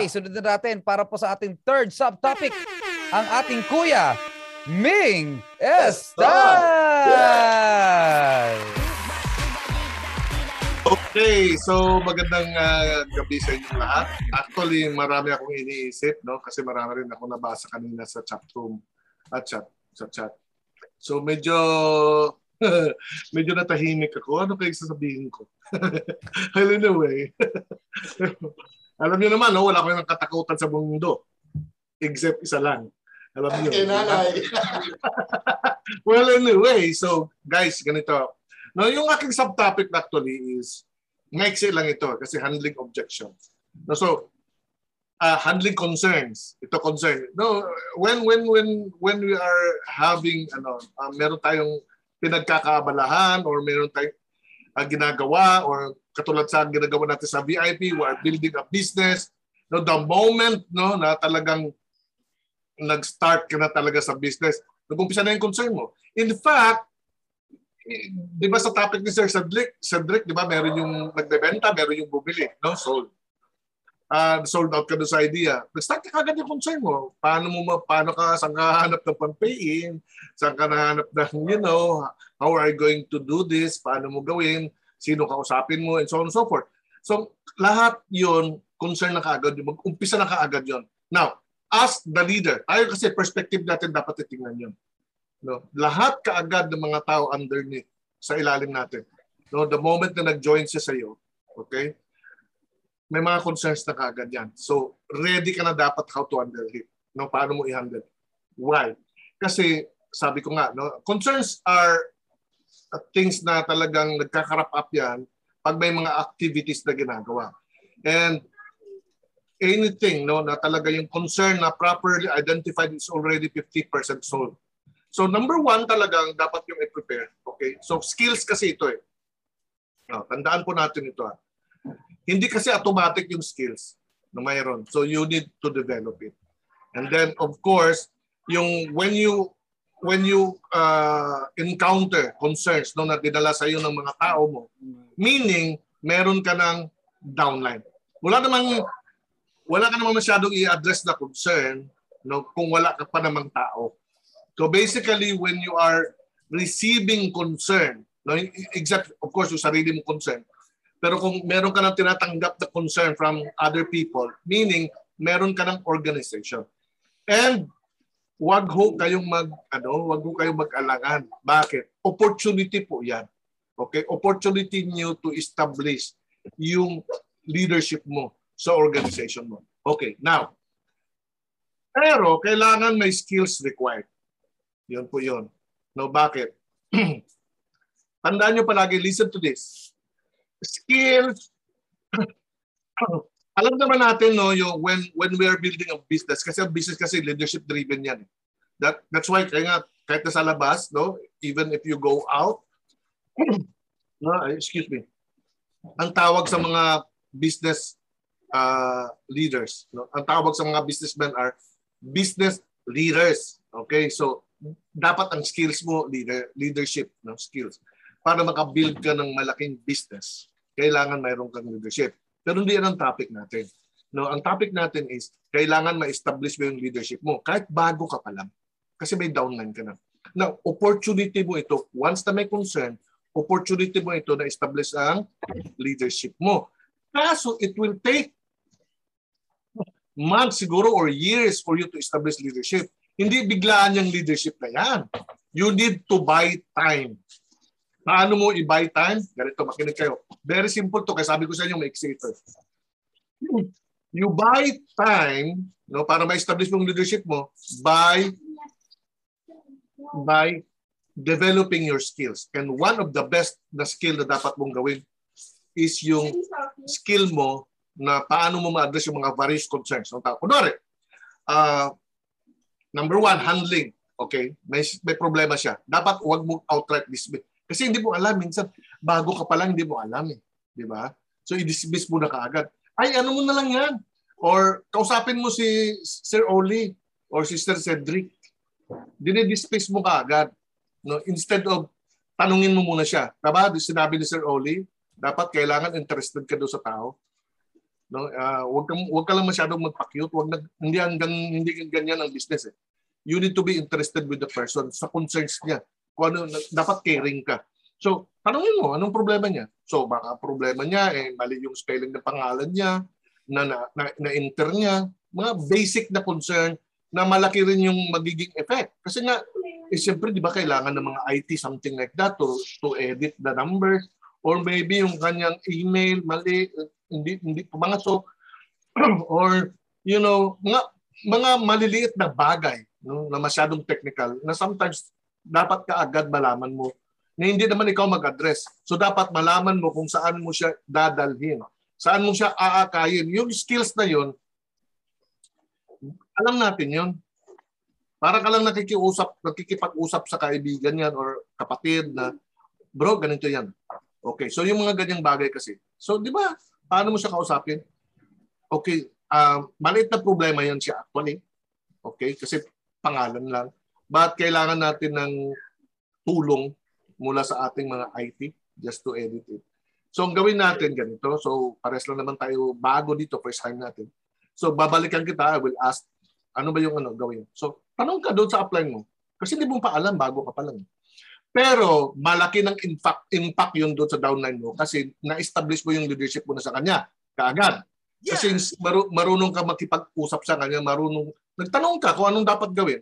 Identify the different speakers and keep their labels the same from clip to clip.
Speaker 1: Okay, sunod na natin para po sa ating third subtopic. Ang ating kuya, Ming Estal!
Speaker 2: Okay, so magandang uh, gabi sa inyo lahat. Actually, marami akong iniisip, no? Kasi marami rin ako nabasa kanina sa chat room at chat, sa chat. So medyo medyo natahimik ako. Ano kayo sasabihin ko? anyway, alam niyo naman, no, wala ko ng katakutan sa mundo. Except isa lang. Alam niyo.
Speaker 3: Kinanay.
Speaker 2: well, anyway, so guys, ganito. No, yung aking subtopic actually is maiksi lang ito kasi handling objections. No, so uh, handling concerns. Ito concern. No, when when when when we are having ano, uh, meron tayong pinagkakaabalahan or meron tayong uh, ginagawa or katulad sa ginagawa natin sa VIP, we are building a business. No, the moment no na talagang nag-start ka na talaga sa business, nag-umpisa na yung concern mo. In fact, di ba sa topic ni Sir Cedric, Cedric, di ba, meron yung nagbebenta, meron yung bumili, no? Sold. Uh, sold out ka doon sa idea. Nag-start ka kagad yung concern mo. Paano mo, paano ka, saan ka hanap ng pampayin? Saan ka nahanap ng, you know, how are you going to do this? Paano mo gawin? Sino kausapin mo? And so on and so forth. So, lahat yon concern na kaagad yun. Mag-umpisa na kaagad yon. Now, as the leader, tayo kasi perspective natin dapat itingnan yun. No? Lahat kaagad ng mga tao underneath sa ilalim natin. No, the moment na nag-join siya sa iyo, okay? May mga concerns na kaagad yan. So, ready ka na dapat how to handle it. No, paano mo i-handle. Why? Kasi sabi ko nga, no, concerns are things na talagang nagkakarap up yan pag may mga activities na ginagawa. And anything no na talaga yung concern na properly identified is already 50% solved. So number one talagang dapat yung i-prepare. Okay? So skills kasi ito eh. No, tandaan po natin ito. Ha. Hindi kasi automatic yung skills na mayroon. So you need to develop it. And then of course, yung when you when you uh, encounter concerns no, na dinala sa iyo ng mga tao mo, meaning meron ka ng downline. Wala namang wala ka namang masyadong i-address na concern no, kung wala ka pa namang tao. So basically, when you are receiving concern, no, exact, of course, yung sarili mo concern, pero kung meron ka ng tinatanggap na concern from other people, meaning meron ka ng organization. And wag ho kayong mag ano, wag ho kayong mag-alangan. Bakit? Opportunity po 'yan. Okay? Opportunity niyo to establish yung leadership mo sa organization mo. Okay, now. Pero kailangan may skills required. Yun po yun. No, bakit? Tandaan nyo palagi, listen to this. Skills. Alam naman natin no, yung when when we are building a business kasi ang business kasi leadership driven yan. That that's why kaya nga kahit na sa labas, no, even if you go out, no, excuse me. Ang tawag sa mga business uh, leaders, no, ang tawag sa mga businessmen are business leaders. Okay? So dapat ang skills mo, leader, leadership no, skills. Para makabuild ka ng malaking business, kailangan mayroon kang leadership. Pero hindi yan ang topic natin. No, ang topic natin is kailangan ma-establish mo yung leadership mo kahit bago ka pa lang. Kasi may downline ka na. Now, opportunity mo ito, once na may concern, opportunity mo ito na establish ang leadership mo. Kaso, it will take months siguro or years for you to establish leadership. Hindi biglaan yung leadership na yan. You need to buy time. Paano mo i-buy time? Ganito, makinig kayo. Very simple to. Kaya sabi ko sa inyo, make ito. You buy time no, para ma-establish mong leadership mo by by developing your skills. And one of the best na skill na dapat mong gawin is yung skill mo na paano mo ma-address yung mga various concerns. Kunwari, uh, Number one, handling. Okay? May, may problema siya. Dapat huwag mo outright dismiss. Kasi hindi mo alam. Minsan, bago ka pa lang, hindi mo alam eh. Di ba? So, i-dismiss mo na kaagad. Ay, ano mo na lang yan. Or kausapin mo si Sir Oli or Sister Cedric. Dinidismiss mo kaagad. No? Instead of tanungin mo muna siya. Diba? Sinabi ni Sir Oli, dapat kailangan interested ka doon sa tao. No, uh, wag ka wag ka lang masyadong magpa-cute, wag na, hindi hanggang hindi ganyan ang business eh. You need to be interested with the person sa concerns niya. Ano dapat caring ka. So, tanungin mo anong problema niya. So, baka problema niya eh mali yung spelling ng pangalan niya, na na, na, na enter niya, mga basic na concern na malaki rin yung magiging effect. Kasi nga, eh, siyempre, di ba, kailangan ng mga IT, something like that, to, to edit the numbers, or maybe yung kanyang email, mali, hindi, hindi mga or, you know, mga, mga maliliit na bagay, no, na masyadong technical, na sometimes dapat ka agad malaman mo na hindi naman ikaw mag-address. So dapat malaman mo kung saan mo siya dadalhin. Saan mo siya aakayin. Yung skills na yon alam natin yon para ka lang nakikiusap, nakikipag-usap sa kaibigan yan or kapatid na, bro, ganito yan. Okay, so yung mga ganyang bagay kasi. So, di ba, paano mo siya kausapin? Okay, uh, maliit na problema yan siya actually. Okay, kasi pangalan lang. But kailangan natin ng tulong mula sa ating mga IT just to edit it. So, ang gawin natin ganito. So, pares lang naman tayo bago dito, first time natin. So, babalikan kita. I will ask, ano ba yung ano gawin? So, Tanong ka doon sa upline mo. Kasi hindi mo pa alam, bago ka pa lang. Pero malaki ng impact, impact yun doon sa downline mo kasi na-establish mo yung leadership mo na sa kanya kaagad. Yeah. Kasi maru- marunong ka makipag-usap sa kanya, marunong nagtanong ka kung anong dapat gawin.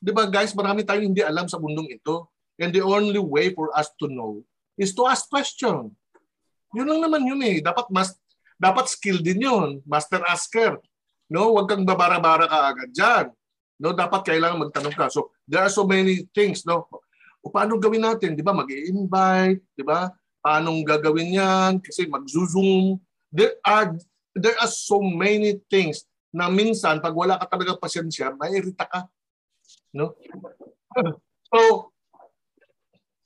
Speaker 2: 'Di ba guys, marami tayong hindi alam sa mundong ito. And the only way for us to know is to ask question. Yun lang naman yun eh. Dapat mas dapat skill din yun. Master asker. No, wag kang babara-bara ka agad diyan. No, dapat kailangan magtanong ka. So, there are so many things, no? O paano gawin natin, 'di ba? Mag-invite, 'di ba? Paano gagawin 'yan? Kasi mag-zoom. There are there are so many things na minsan pag wala ka talaga pasensya, mairita ka. No? So,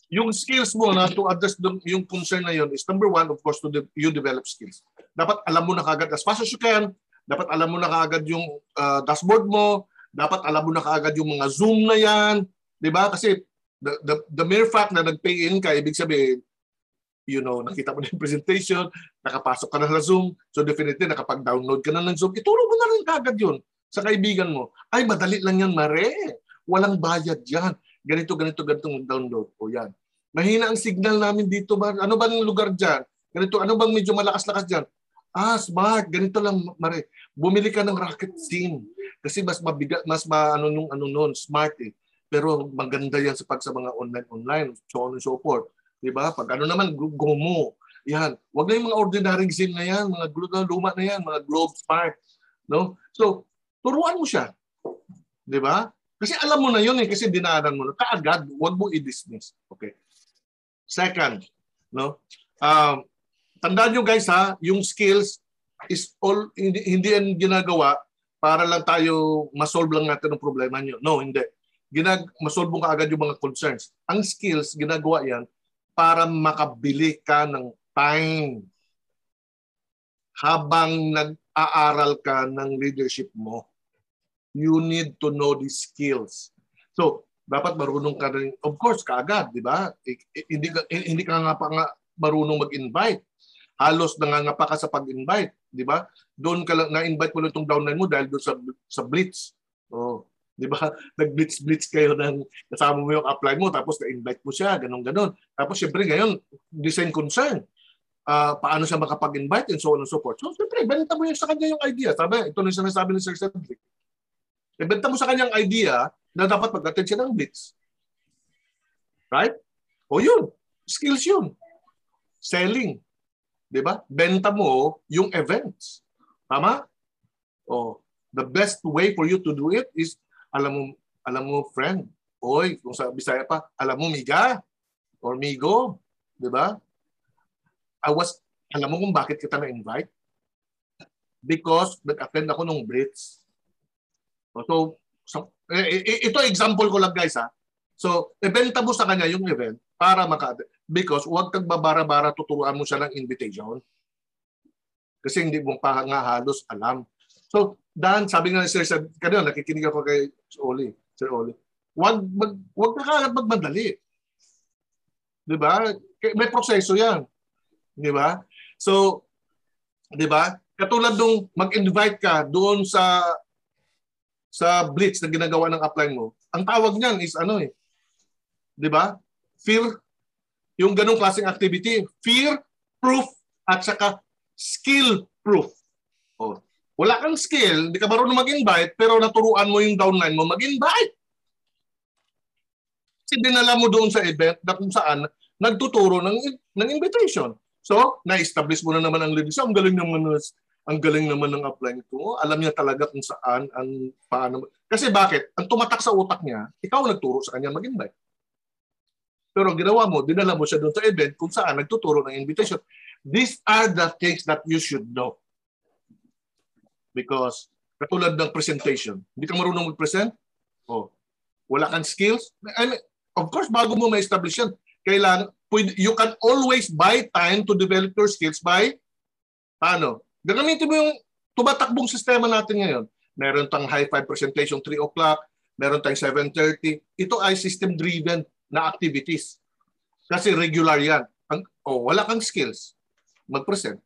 Speaker 2: yung skills mo na to address yung concern na yun is number one, of course, to de- you develop skills. Dapat alam mo na kagad as fast as you can, dapat alam mo na kagad yung uh, dashboard mo, dapat alam mo na kaagad yung mga Zoom na yan. Di ba? Kasi the, the, the mere fact na nag-pay in ka, ibig sabihin, you know, nakita mo na yung presentation, nakapasok ka na sa Zoom, so definitely nakapag-download ka na ng Zoom, ituro mo na rin kagad yun sa kaibigan mo. Ay, madali lang yan, mare. Walang bayad yan. Ganito, ganito, ganito download. O yan. Mahina ang signal namin dito. Ba? Ano bang lugar dyan? Ganito, ano bang medyo malakas-lakas dyan? Ah, smart. Ganito lang, mare. Bumili ka ng rocket sim. Kasi mas mabigat, mas maano nung ano noon, smart eh. Pero maganda yan sa pag sa mga online-online, so on and so forth. Di ba? Pag ano naman, Gomo. Yan. Wag na yung mga ordinary SIM na yan, mga luma na yan, mga Globe Smart. No? So, turuan mo siya. Di ba? Kasi alam mo na yun eh, kasi dinaanan mo na. Kaagad, wag mo i-dismiss. Okay. Second, no? Um, tandaan nyo guys ha, yung skills is all hindi, hindi yan ginagawa para lang tayo masolve lang natin ang problema nyo. No, hindi. Ginag masolve mo kaagad yung mga concerns. Ang skills, ginagawa yan para makabili ka ng time habang nag-aaral ka ng leadership mo. You need to know the skills. So, dapat marunong ka rin, of course, kaagad, di ba? Hindi, hindi ka nga pa nga marunong mag-invite halos nangangapa ka sa pag-invite, di ba? Doon ka lang na-invite mo lang itong downline mo dahil doon sa sa blitz. Oh, di ba? Nag-blitz-blitz kayo ng kasama mo yung apply mo tapos na-invite mo siya, ganun ganon. Tapos syempre ngayon, design concern. Uh, paano siya makapag-invite and so on and so forth. So syempre, benta mo yung sa kanya yung idea. Sabi, ito na yung sinasabi ni Sir Cedric. Ibenta mo sa kanyang idea na dapat mag-attend siya ng blitz. Right? O yun. Skills yun. Selling. 'di ba? Benta mo yung events. Tama? Oh, the best way for you to do it is alam mo alam mo friend, oy, kung sa Bisaya pa, alam mo miga or migo, 'di ba? I was alam mo kung bakit kita na-invite? Because nag-attend ako nung Blitz. So, so eh, eh, ito example ko lang guys ha. So, ibenta mo sa kanya yung event para maka because huwag kang babara-bara tuturuan mo siya ng invitation. Kasi hindi mo pa nga halos alam. So, Dan, sabi nga ni Sir, sabi, kanina nakikinig ako kay Oli, Sir Oli. Huwag, mag, huwag ka kagad magmadali. Di ba? May proseso yan. Di ba? So, di ba? Katulad nung mag-invite ka doon sa sa blitz na ginagawa ng upline mo, ang tawag niyan is ano eh, di ba? Fear, yung ganong klaseng activity, fear proof at saka skill proof. Oh. Wala kang skill, hindi ka marunong mag-invite, pero naturuan mo yung downline mo mag-invite. Kasi dinala mo doon sa event na kung saan nagtuturo ng, ng invitation. So, na-establish mo na naman ang leadership. Ang galing naman ang galing naman ng upline ko. Alam niya talaga kung saan, ang paano. Kasi bakit? Ang tumatak sa utak niya, ikaw nagturo sa kanya mag-invite. Pero ang ginawa mo, dinala mo siya doon sa event kung saan nagtuturo ng invitation. These are the things that you should know. Because katulad ng presentation, hindi ka marunong mag-present, oh, wala kang skills. I mean, of course, bago mo ma-establish yan, kailangan, you can always buy time to develop your skills by, paano? Gagamitin mo yung tumatakbong sistema natin ngayon. Meron tayong high five presentation 3 o'clock, meron tayong 7.30. Ito ay system-driven na activities. Kasi regular yan. Ang, oh, wala kang skills mag-present.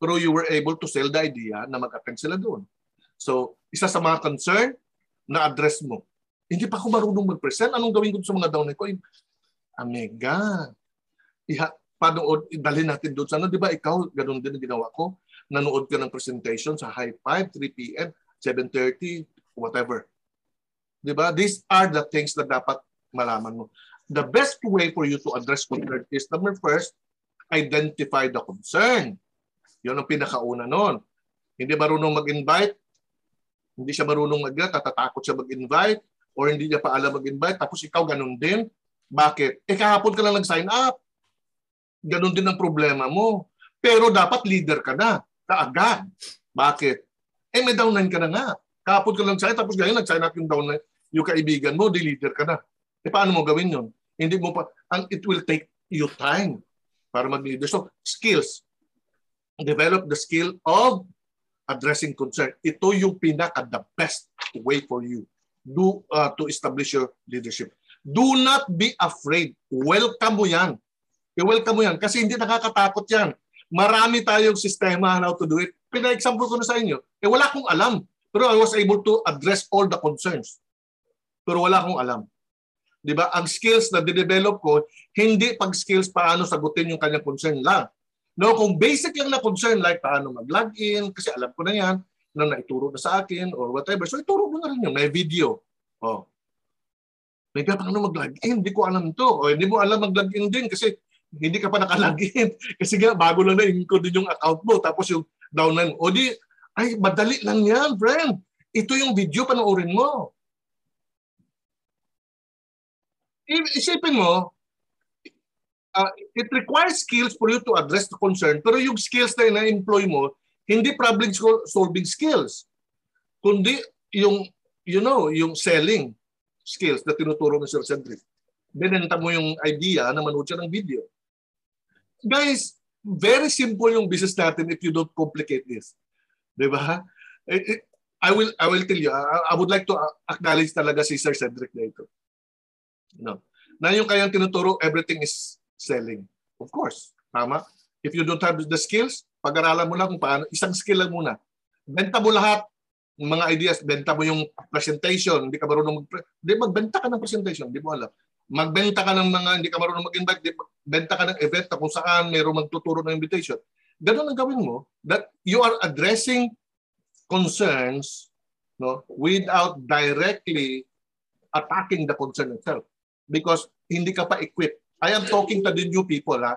Speaker 2: Pero you were able to sell the idea na mag-attend sila doon. So, isa sa mga concern na address mo. Hindi pa ako marunong mag-present. Anong gawin ko sa mga downline ko? Amiga, iha, panood, dalhin natin doon. Sana, di ba ikaw, ganun din ang ginawa ko nanood ka ng presentation sa High 5, 3 p.m., 7.30, whatever. Di ba? These are the things na dapat malaman mo. The best way for you to address concern is number first, identify the concern. Yun ang pinakauna noon. Hindi marunong mag-invite, hindi siya marunong mag tatatakot siya mag-invite, or hindi niya pa alam mag-invite, tapos ikaw ganun din. Bakit? Eh kahapon ka lang nag-sign up. Ganun din ang problema mo. Pero dapat leader ka na kaagad. Bakit? Eh may downline ka na nga. Kapot ka lang sign tapos ngayon nag-sign up yung downline, yung kaibigan mo, di leader ka na. Eh paano mo gawin yun? Hindi mo pa, ang it will take you time para mag-leader. So, skills. Develop the skill of addressing concern. Ito yung pinaka the best way for you do uh, to establish your leadership. Do not be afraid. Welcome mo yan. I-welcome mo yan kasi hindi nakakatakot yan. Marami tayong sistema how to do it. Pina-example ko na sa inyo. Eh wala akong alam. Pero I was able to address all the concerns. Pero wala akong alam. 'Di ba? Ang skills na dinevelop ko, hindi pag skills paano sagutin yung kanyang concern lang. No, kung basic lang na concern like paano mag-login, kasi alam ko na 'yan, na naituro na sa akin or whatever. So ituro mo na rin yun. May video. Oh. May paano mag-login? Hindi ko alam to. O hindi mo alam mag-login din kasi hindi ka pa nakalagin. Kasi nga, bago lang na din yung account mo. Tapos yung downline mo. O di, ay, madali lang yan, friend. Ito yung video, panoorin mo. Isipin mo, uh, it requires skills for you to address the concern, pero yung skills na na-employ mo, hindi problem solving skills, kundi yung, you know, yung selling skills na tinuturo ng Sir Cedric. Binenta mo yung idea na manood siya ng video guys, very simple yung business natin if you don't complicate this. Di ba? I will I will tell you, I, I would like to acknowledge talaga si Sir Cedric na ito. No. Na yung kayang tinuturo, everything is selling. Of course. Tama? If you don't have the skills, pag-aralan mo lang kung paano, isang skill lang muna. Benta mo lahat mga ideas, benta mo yung presentation, hindi ka marunong mag Hindi, magbenta ka ng presentation, hindi mo alam magbenta ka ng mga hindi ka marunong mag-invite, benta ka ng event kung saan mayroong magtuturo ng invitation. Ganun ang gawin mo that you are addressing concerns no without directly attacking the concern itself because hindi ka pa equipped. I am talking to the new people ha.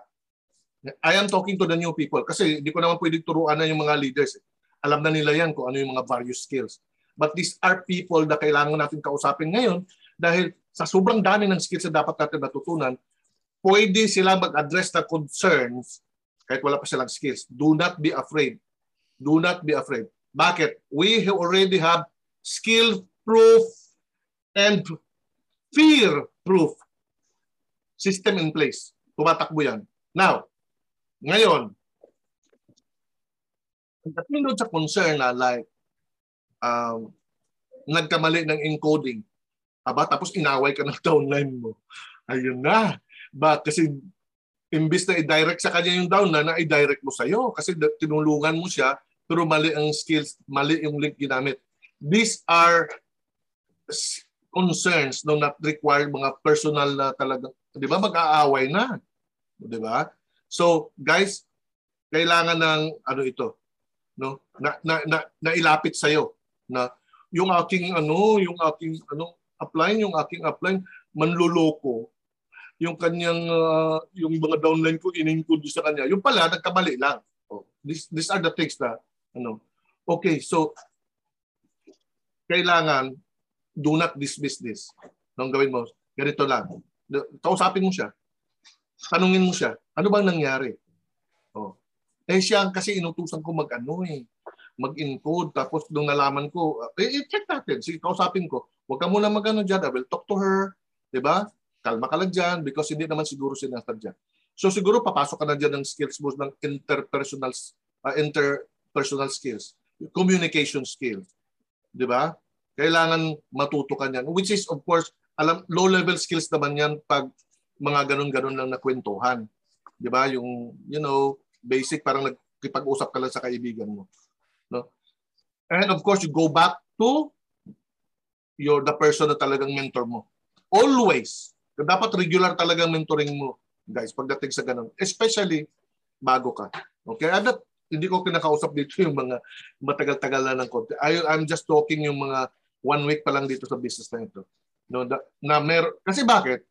Speaker 2: I am talking to the new people kasi hindi ko naman pwedeng turuan na yung mga leaders. Eh. Alam na nila yan kung ano yung mga various skills. But these are people na kailangan natin kausapin ngayon dahil sa sobrang dami ng skills na dapat natin natutunan, pwede sila mag-address ng concerns kahit wala pa silang skills. Do not be afraid. Do not be afraid. Bakit? We already have skill-proof and fear-proof system in place. Tumatakbo yan. Now, ngayon, pagdating sa concern na like um, nagkamali ng encoding, Aba, tapos inaway ka ng downline mo. Ayun na. Ba, kasi imbis na i-direct sa kanya yung downline, na i-direct mo sa'yo. Kasi tinulungan mo siya pero mali ang skills, mali yung link ginamit. These are concerns no not required mga personal na talaga, 'di ba? Mag-aaway na. 'Di ba? So, guys, kailangan ng ano ito, no? Na na, na, na ilapit sa iyo na yung aking ano, yung aking ano, upline, yung aking upline manloloko. Yung kanyang uh, yung mga downline ko in-encode sa kanya. Yung pala nagkamali lang. Oh, this these are the things na ano. Okay, so kailangan do not dismiss this. Nung gawin mo, ganito lang. Kausapin mo siya. Tanungin mo siya, ano bang nangyari? Oh. Eh siya kasi inutusan ko mag-ano eh mag-encode tapos nung nalaman ko eh, check natin. Sige kausapin ko. Huwag ka muna magano diyan I will talk to her. Ba kalma ka lang diyan because hindi naman siguro sinasad so siguro papasok ka na diyan ng skills mo ng interpersonal uh, interpersonal skills. Communication skills. Ba kailangan matuto ka niyan. Which is of course alam low level skills naman yan pag mga ganun-ganun lang na kwentuhan 'di ba yung you know basic parang nagkipag-usap ka lang sa kaibigan mo no? And of course you go back to your the person na talagang mentor mo. Always. Dapat regular talagang mentoring mo guys pagdating sa ganun. Especially bago ka. Okay? And hindi ko kinakausap dito yung mga matagal-tagal na ng konti. I, I'm just talking yung mga one week pa lang dito sa business na ito. No na, na mer kasi bakit?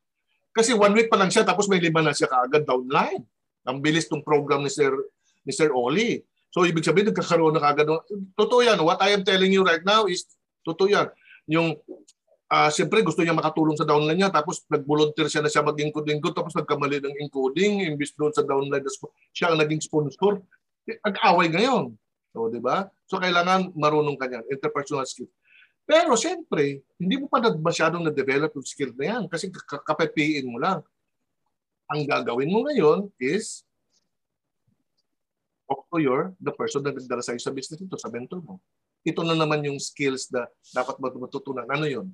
Speaker 2: Kasi one week pa lang siya tapos may lima na siya kaagad downline. Ang bilis tong program ni Sir ni Sir Oli. So ibig sabihin nagkakaroon na kagad. Totoo yan. What I am telling you right now is totoo yan. Yung uh, siyempre gusto niya makatulong sa downline niya tapos nag-volunteer siya na siya mag-encode-encode tapos nagkamali ng encoding imbis doon sa downline siya ang naging sponsor. Ag-away ngayon. So, di ba? So kailangan marunong ka niyan, interpersonal skills. Pero siyempre, hindi mo pa na masyadong na-develop yung skill na yan kasi kapepiin mo lang ang gagawin mo ngayon is talk to your the person na nagdala sa'yo sa business ito, sa mentor mo. Ito na naman yung skills na dapat matutunan. Ano yun?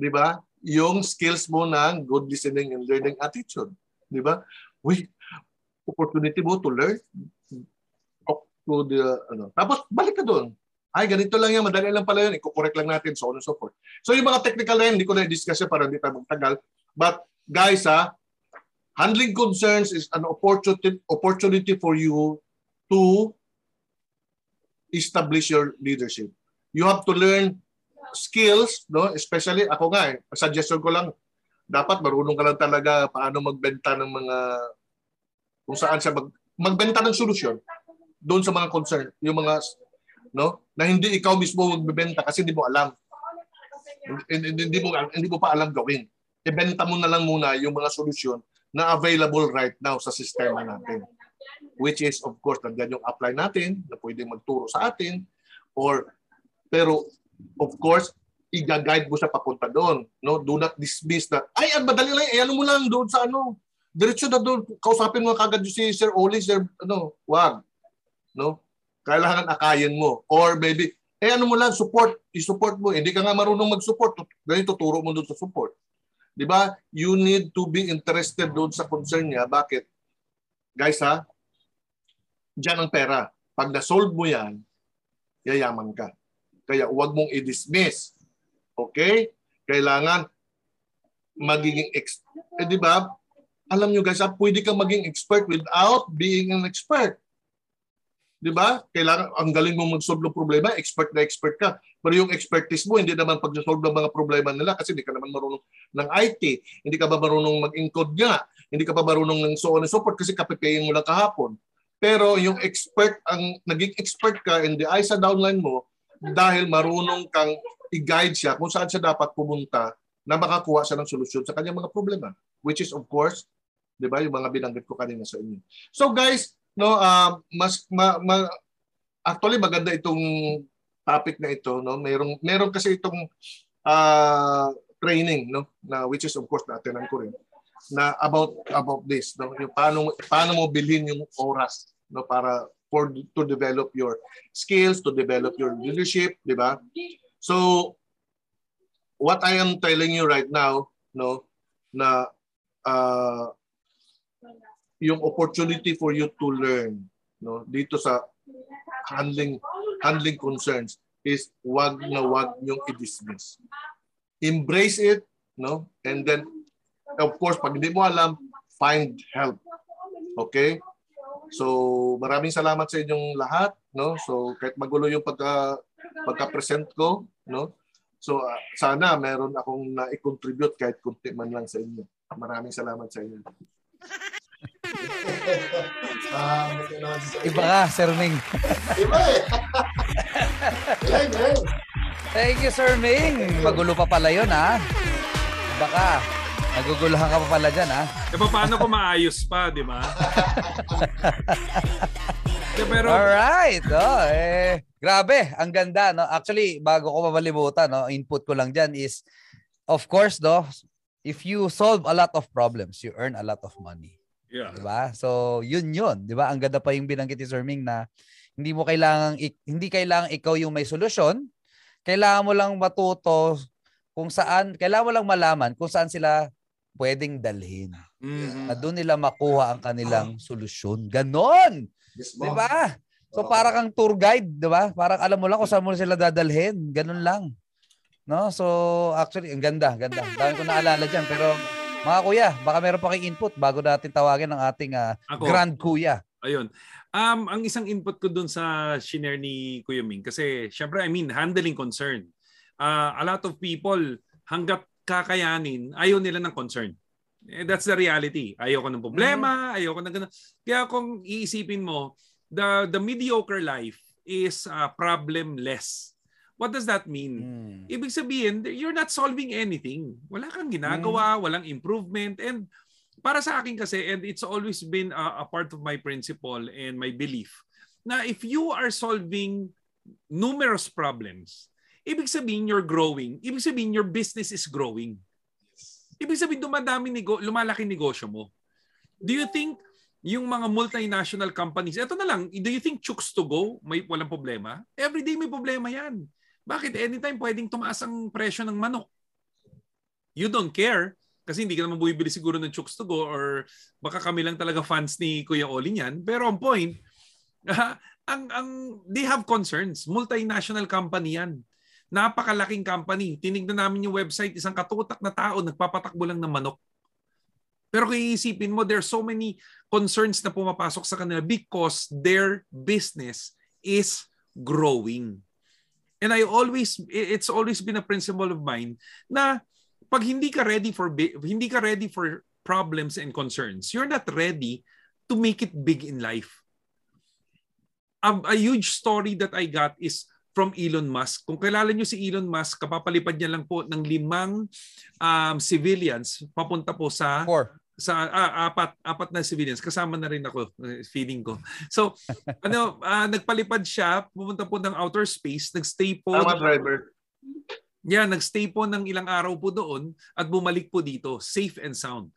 Speaker 2: Di ba? Yung skills mo ng good listening and learning attitude. Di ba? Uy, opportunity mo to learn talk to the ano. Tapos balik ka doon. Ay, ganito lang yan. Madali lang pala yun. Iko-correct lang natin, so on and so forth. So yung mga technical na yun, hindi ko na i-discuss yan para hindi tayo magtagal. But guys ha, handling concerns is an opportunity opportunity for you to establish your leadership. You have to learn skills, no? Especially ako nga, eh, suggestion ko lang dapat marunong ka lang talaga paano magbenta ng mga kung saan siya mag, magbenta ng solusyon doon sa mga concern, yung mga no, na hindi ikaw mismo magbebenta kasi hindi mo alam. Hindi, hindi mo hindi mo pa alam gawin ibenta mo na lang muna yung mga solusyon na available right now sa sistema natin. Which is, of course, nandiyan yung apply natin na pwedeng magturo sa atin. Or, pero, of course, i-guide mo sa papunta doon. No? Do not dismiss that. Ay, ang madali lang. Eh, ano mo lang doon sa ano. Diretso na doon. Kausapin mo kagad si Sir Oli, Sir, ano, wag. No? Kailangan akayin mo. Or maybe, eh ano mo lang, support. I-support mo. Hindi ka nga marunong mag-support. Ganito, tuturo mo doon sa support. 'Di ba? You need to be interested doon sa concern niya. Bakit? Guys ha, diyan ang pera. Pag na-solve mo yan, yayaman ka. Kaya huwag mong i-dismiss. Okay? Kailangan magiging ex eh, di ba? Alam nyo guys, ha, pwede kang maging expert without being an expert. Di ba? Kailangan, ang galing mong mag-solve ng problema, expert na expert ka. Pero yung expertise mo, hindi naman pag-solve ng mga problema nila kasi hindi ka naman marunong ng IT, hindi ka ba marunong mag-encode nga, hindi ka pa marunong ng so on and so forth kasi kapipayin mo lang kahapon. Pero yung expert, ang naging expert ka in the eyes sa downline mo dahil marunong kang i-guide siya kung saan siya dapat pumunta na makakuha siya ng solusyon sa kanyang mga problema. Which is of course, 'di ba, yung mga binanggit ko kanina sa inyo. So guys, no uh, mas ma, ma, actually maganda itong topic na ito no? Merong meron kasi itong uh, training no? Na which is of course naatinan ko rin. Na about about this no? Yung paano paano mo bilhin yung oras no? Para for to develop your skills to develop your leadership di ba? So what i am telling you right now no? Na uh, yung opportunity for you to learn no dito sa handling handling concerns is wag na wag yung i-dismiss. Embrace it, no? And then of course, pag hindi mo alam, find help. Okay? So, maraming salamat sa inyong lahat, no? So, kahit magulo yung pagka pagka-present ko, no? So, uh, sana meron akong na-contribute kahit kunti man lang sa inyo. Maraming salamat sa inyo.
Speaker 1: Ah, Iba ka, Sir Ming.
Speaker 2: Iba eh.
Speaker 1: Thank you, Sir Ming. Magulo pa pala yun, ha? Baka, naguguluhan ka pa pala dyan, ha?
Speaker 3: E paano ko maayos pa, di ba?
Speaker 1: yeah, pero... Alright. Oh, eh, grabe, ang ganda. No? Actually, bago ko mamalimutan, no, input ko lang dyan is, of course, no, if you solve a lot of problems, you earn a lot of money.
Speaker 3: Yeah.
Speaker 1: Diba? So, yun yun. Diba? Ang ganda pa yung binanggit ni Sir Ming na hindi mo kailangan, hindi kailangan ikaw yung may solusyon. Kailangan mo lang matuto kung saan, kailangan mo lang malaman kung saan sila pwedeng dalhin. Mm-hmm. Na doon nila makuha ang kanilang oh. solusyon. Ganon! Yes, di ba? So oh. para kang tour guide, di ba? Parang alam mo lang kung saan mo sila dadalhin. Ganon lang. No? So actually, ang ganda, ganda. Dami ko naalala diyan pero mga kuya, baka meron pa kayong input bago natin tawagin ang ating uh, Grand Kuya.
Speaker 3: Ayun. Um, ang isang input ko dun sa shinare ni Kuya Ming kasi syempre I mean handling concern. Uh, a lot of people hanggat kakayanin ayaw nila ng concern. Eh, that's the reality. Ayaw ko ng problema, mm. ayaw ko ng ganun. Kaya kung iisipin mo, the the mediocre life is uh, problemless. What does that mean? Mm. Ibig sabihin, you're not solving anything. Wala kang ginagawa, mm. walang improvement. And para sa akin kasi, and it's always been a, a part of my principle and my belief, na if you are solving numerous problems, ibig sabihin you're growing. Ibig sabihin your business is growing. Ibig sabihin dumadami, nego- lumalaki negosyo mo. Do you think yung mga multinational companies, ito na lang, do you think chooks to go, may walang problema? Every day may problema yan. Bakit anytime pwedeng tumaas ang presyo ng manok? You don't care kasi hindi ka naman bumibili siguro ng Chooks to go or baka kami lang talaga fans ni Kuya Oli niyan. Pero on point, uh, ang, ang, they have concerns. Multinational company yan. Napakalaking company. Tinignan namin yung website, isang katutak na tao nagpapatakbo lang ng manok. Pero kung iisipin mo, there are so many concerns na pumapasok sa kanila because their business is growing. And I always it's always been a principle of mine na pag hindi ka ready for hindi ka ready for problems and concerns, you're not ready to make it big in life. A, a huge story that I got is from Elon Musk. Kung kilala niyo si Elon Musk, kapapalipad niya lang po ng limang um, civilians papunta po sa
Speaker 1: Four
Speaker 3: sa ah, apat apat na civilians kasama na rin ako eh, feeling ko. So ano uh, nagpalipad siya pumunta po ng outer space, nagstay po
Speaker 2: Tama, driver.
Speaker 3: Yeah, nagstay po ng ilang araw po doon at bumalik po dito safe and sound.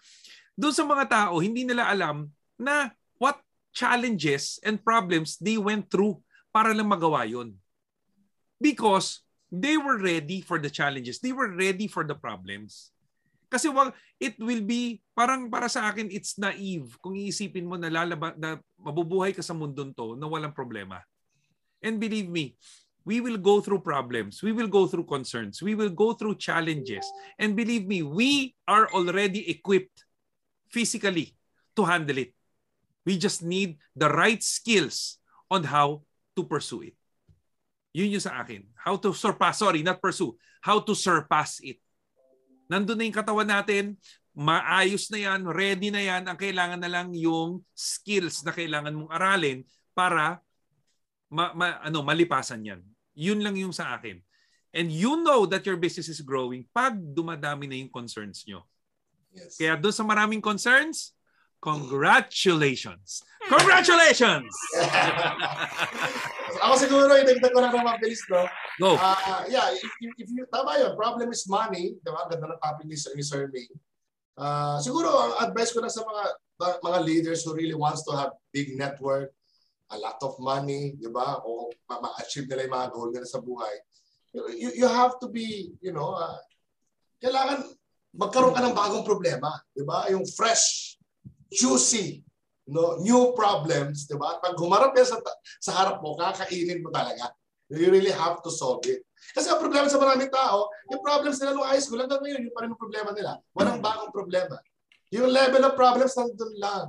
Speaker 3: Doon sa mga tao, hindi nila alam na what challenges and problems they went through para lang magawa 'yon. Because they were ready for the challenges. They were ready for the problems. Kasi wag it will be parang para sa akin it's naive kung iisipin mo na lalaba na mabubuhay ka sa mundong to na walang problema. And believe me, we will go through problems. We will go through concerns. We will go through challenges. And believe me, we are already equipped physically to handle it. We just need the right skills on how to pursue it. Yun yung sa akin. How to surpass, sorry, not pursue. How to surpass it. Nandun na yung katawan natin, maayos na yan, ready na yan. Ang kailangan na lang yung skills na kailangan mong aralin para ma, ma, ano, malipasan yan. Yun lang yung sa akin. And you know that your business is growing pag dumadami na yung concerns nyo. Yes. Kaya doon sa maraming concerns, congratulations! Congratulations!
Speaker 2: Ako siguro, idagdag ko lang ng mabilis, no? Go. Uh, yeah, if, if you, tama yun, problem is money, di ba? Ganda ng topic ni, ni Sir Ming. Uh, siguro, ang advice ko na sa mga mga leaders who really wants to have big network, a lot of money, di ba? O ma-achieve nila yung mga goal nila sa buhay. You, you have to be, you know, uh, kailangan magkaroon ka ng bagong problema, di ba? Yung fresh, juicy,
Speaker 4: no, new problems, di ba? Pag humarap ka sa, sa harap mo, kakainin mo talaga. You really have to solve it. Kasi ang problema sa maraming tao, yung problems nila nung high school, hanggang ngayon, yung pa rin yung problema nila. Walang bagong problema. Yung level of problems nandun lang.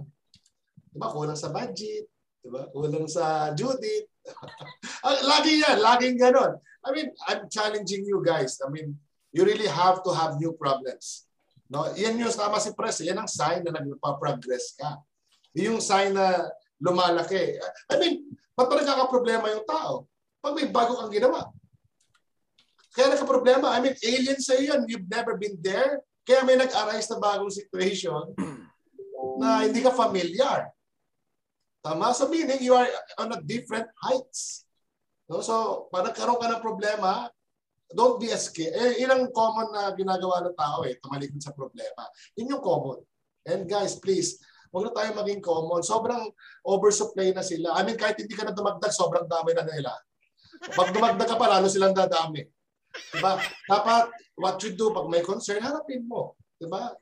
Speaker 4: Di ba? Kulang sa budget. Di ba? Kulang sa Judith. Lagi yan. Laging ganon. I mean, I'm challenging you guys. I mean, you really have to have new problems. No, yan yung tama si Pres. Yan ang sign na nagpa-progress ka. Yung sign na lumalaki. I mean, ba't pa nagkakaproblema yung tao? Pag may bago kang ginawa. Kaya nagka-problema. I mean, alien sa yan. You've never been there. Kaya may nag-arise na bagong situation na hindi ka familiar. Tama? So meaning you are on a different heights. No? So, pag nagkaroon ka ng problema, don't be a scared. Eh, ilang common na ginagawa ng tao eh, tumalikod sa problema. Yun yung common. And guys, please, huwag na tayo maging common. Sobrang oversupply na sila. I mean, kahit hindi ka na dumagdag, sobrang dami na nila. Pag dumagdag ka pa, lalo silang dadami. Diba? Dapat, what you do, pag may concern, harapin mo. Diba?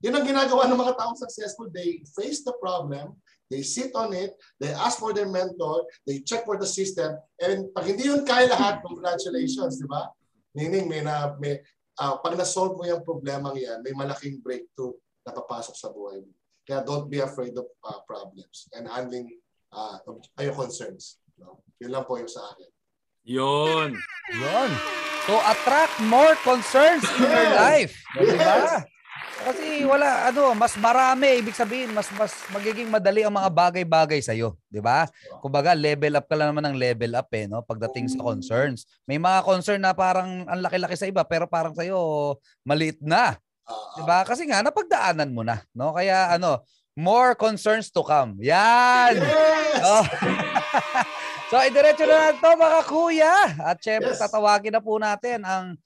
Speaker 4: Yun ang ginagawa ng mga taong successful. They face the problem, they sit on it, they ask for their mentor, they check for the system, and pag hindi yun kaya lahat, congratulations, di ba? Meaning, may na, may, uh, pag na-solve mo yung problema yan, may malaking breakthrough na papasok sa buhay mo. Kaya don't be afraid of uh, problems and handling uh, your concerns. No? Yun lang po yung sa akin.
Speaker 3: Yun.
Speaker 1: Yun. To attract more concerns in your
Speaker 4: Yes.
Speaker 1: life. Di ba? Kasi wala, ano, mas marami. Ibig sabihin, mas mas magiging madali ang mga bagay-bagay sa'yo. Di ba? Kumbaga, level up ka lang naman ng level up eh, no? Pagdating sa concerns. May mga concern na parang ang laki-laki sa iba, pero parang sa'yo, maliit na. Di ba? Kasi nga, napagdaanan mo na. No? Kaya ano, more concerns to come. Yan!
Speaker 4: Yes!
Speaker 1: Oh. so, idiretso na lang to mga kuya. At syempre,
Speaker 4: Yes.
Speaker 1: tatawagin na po natin ang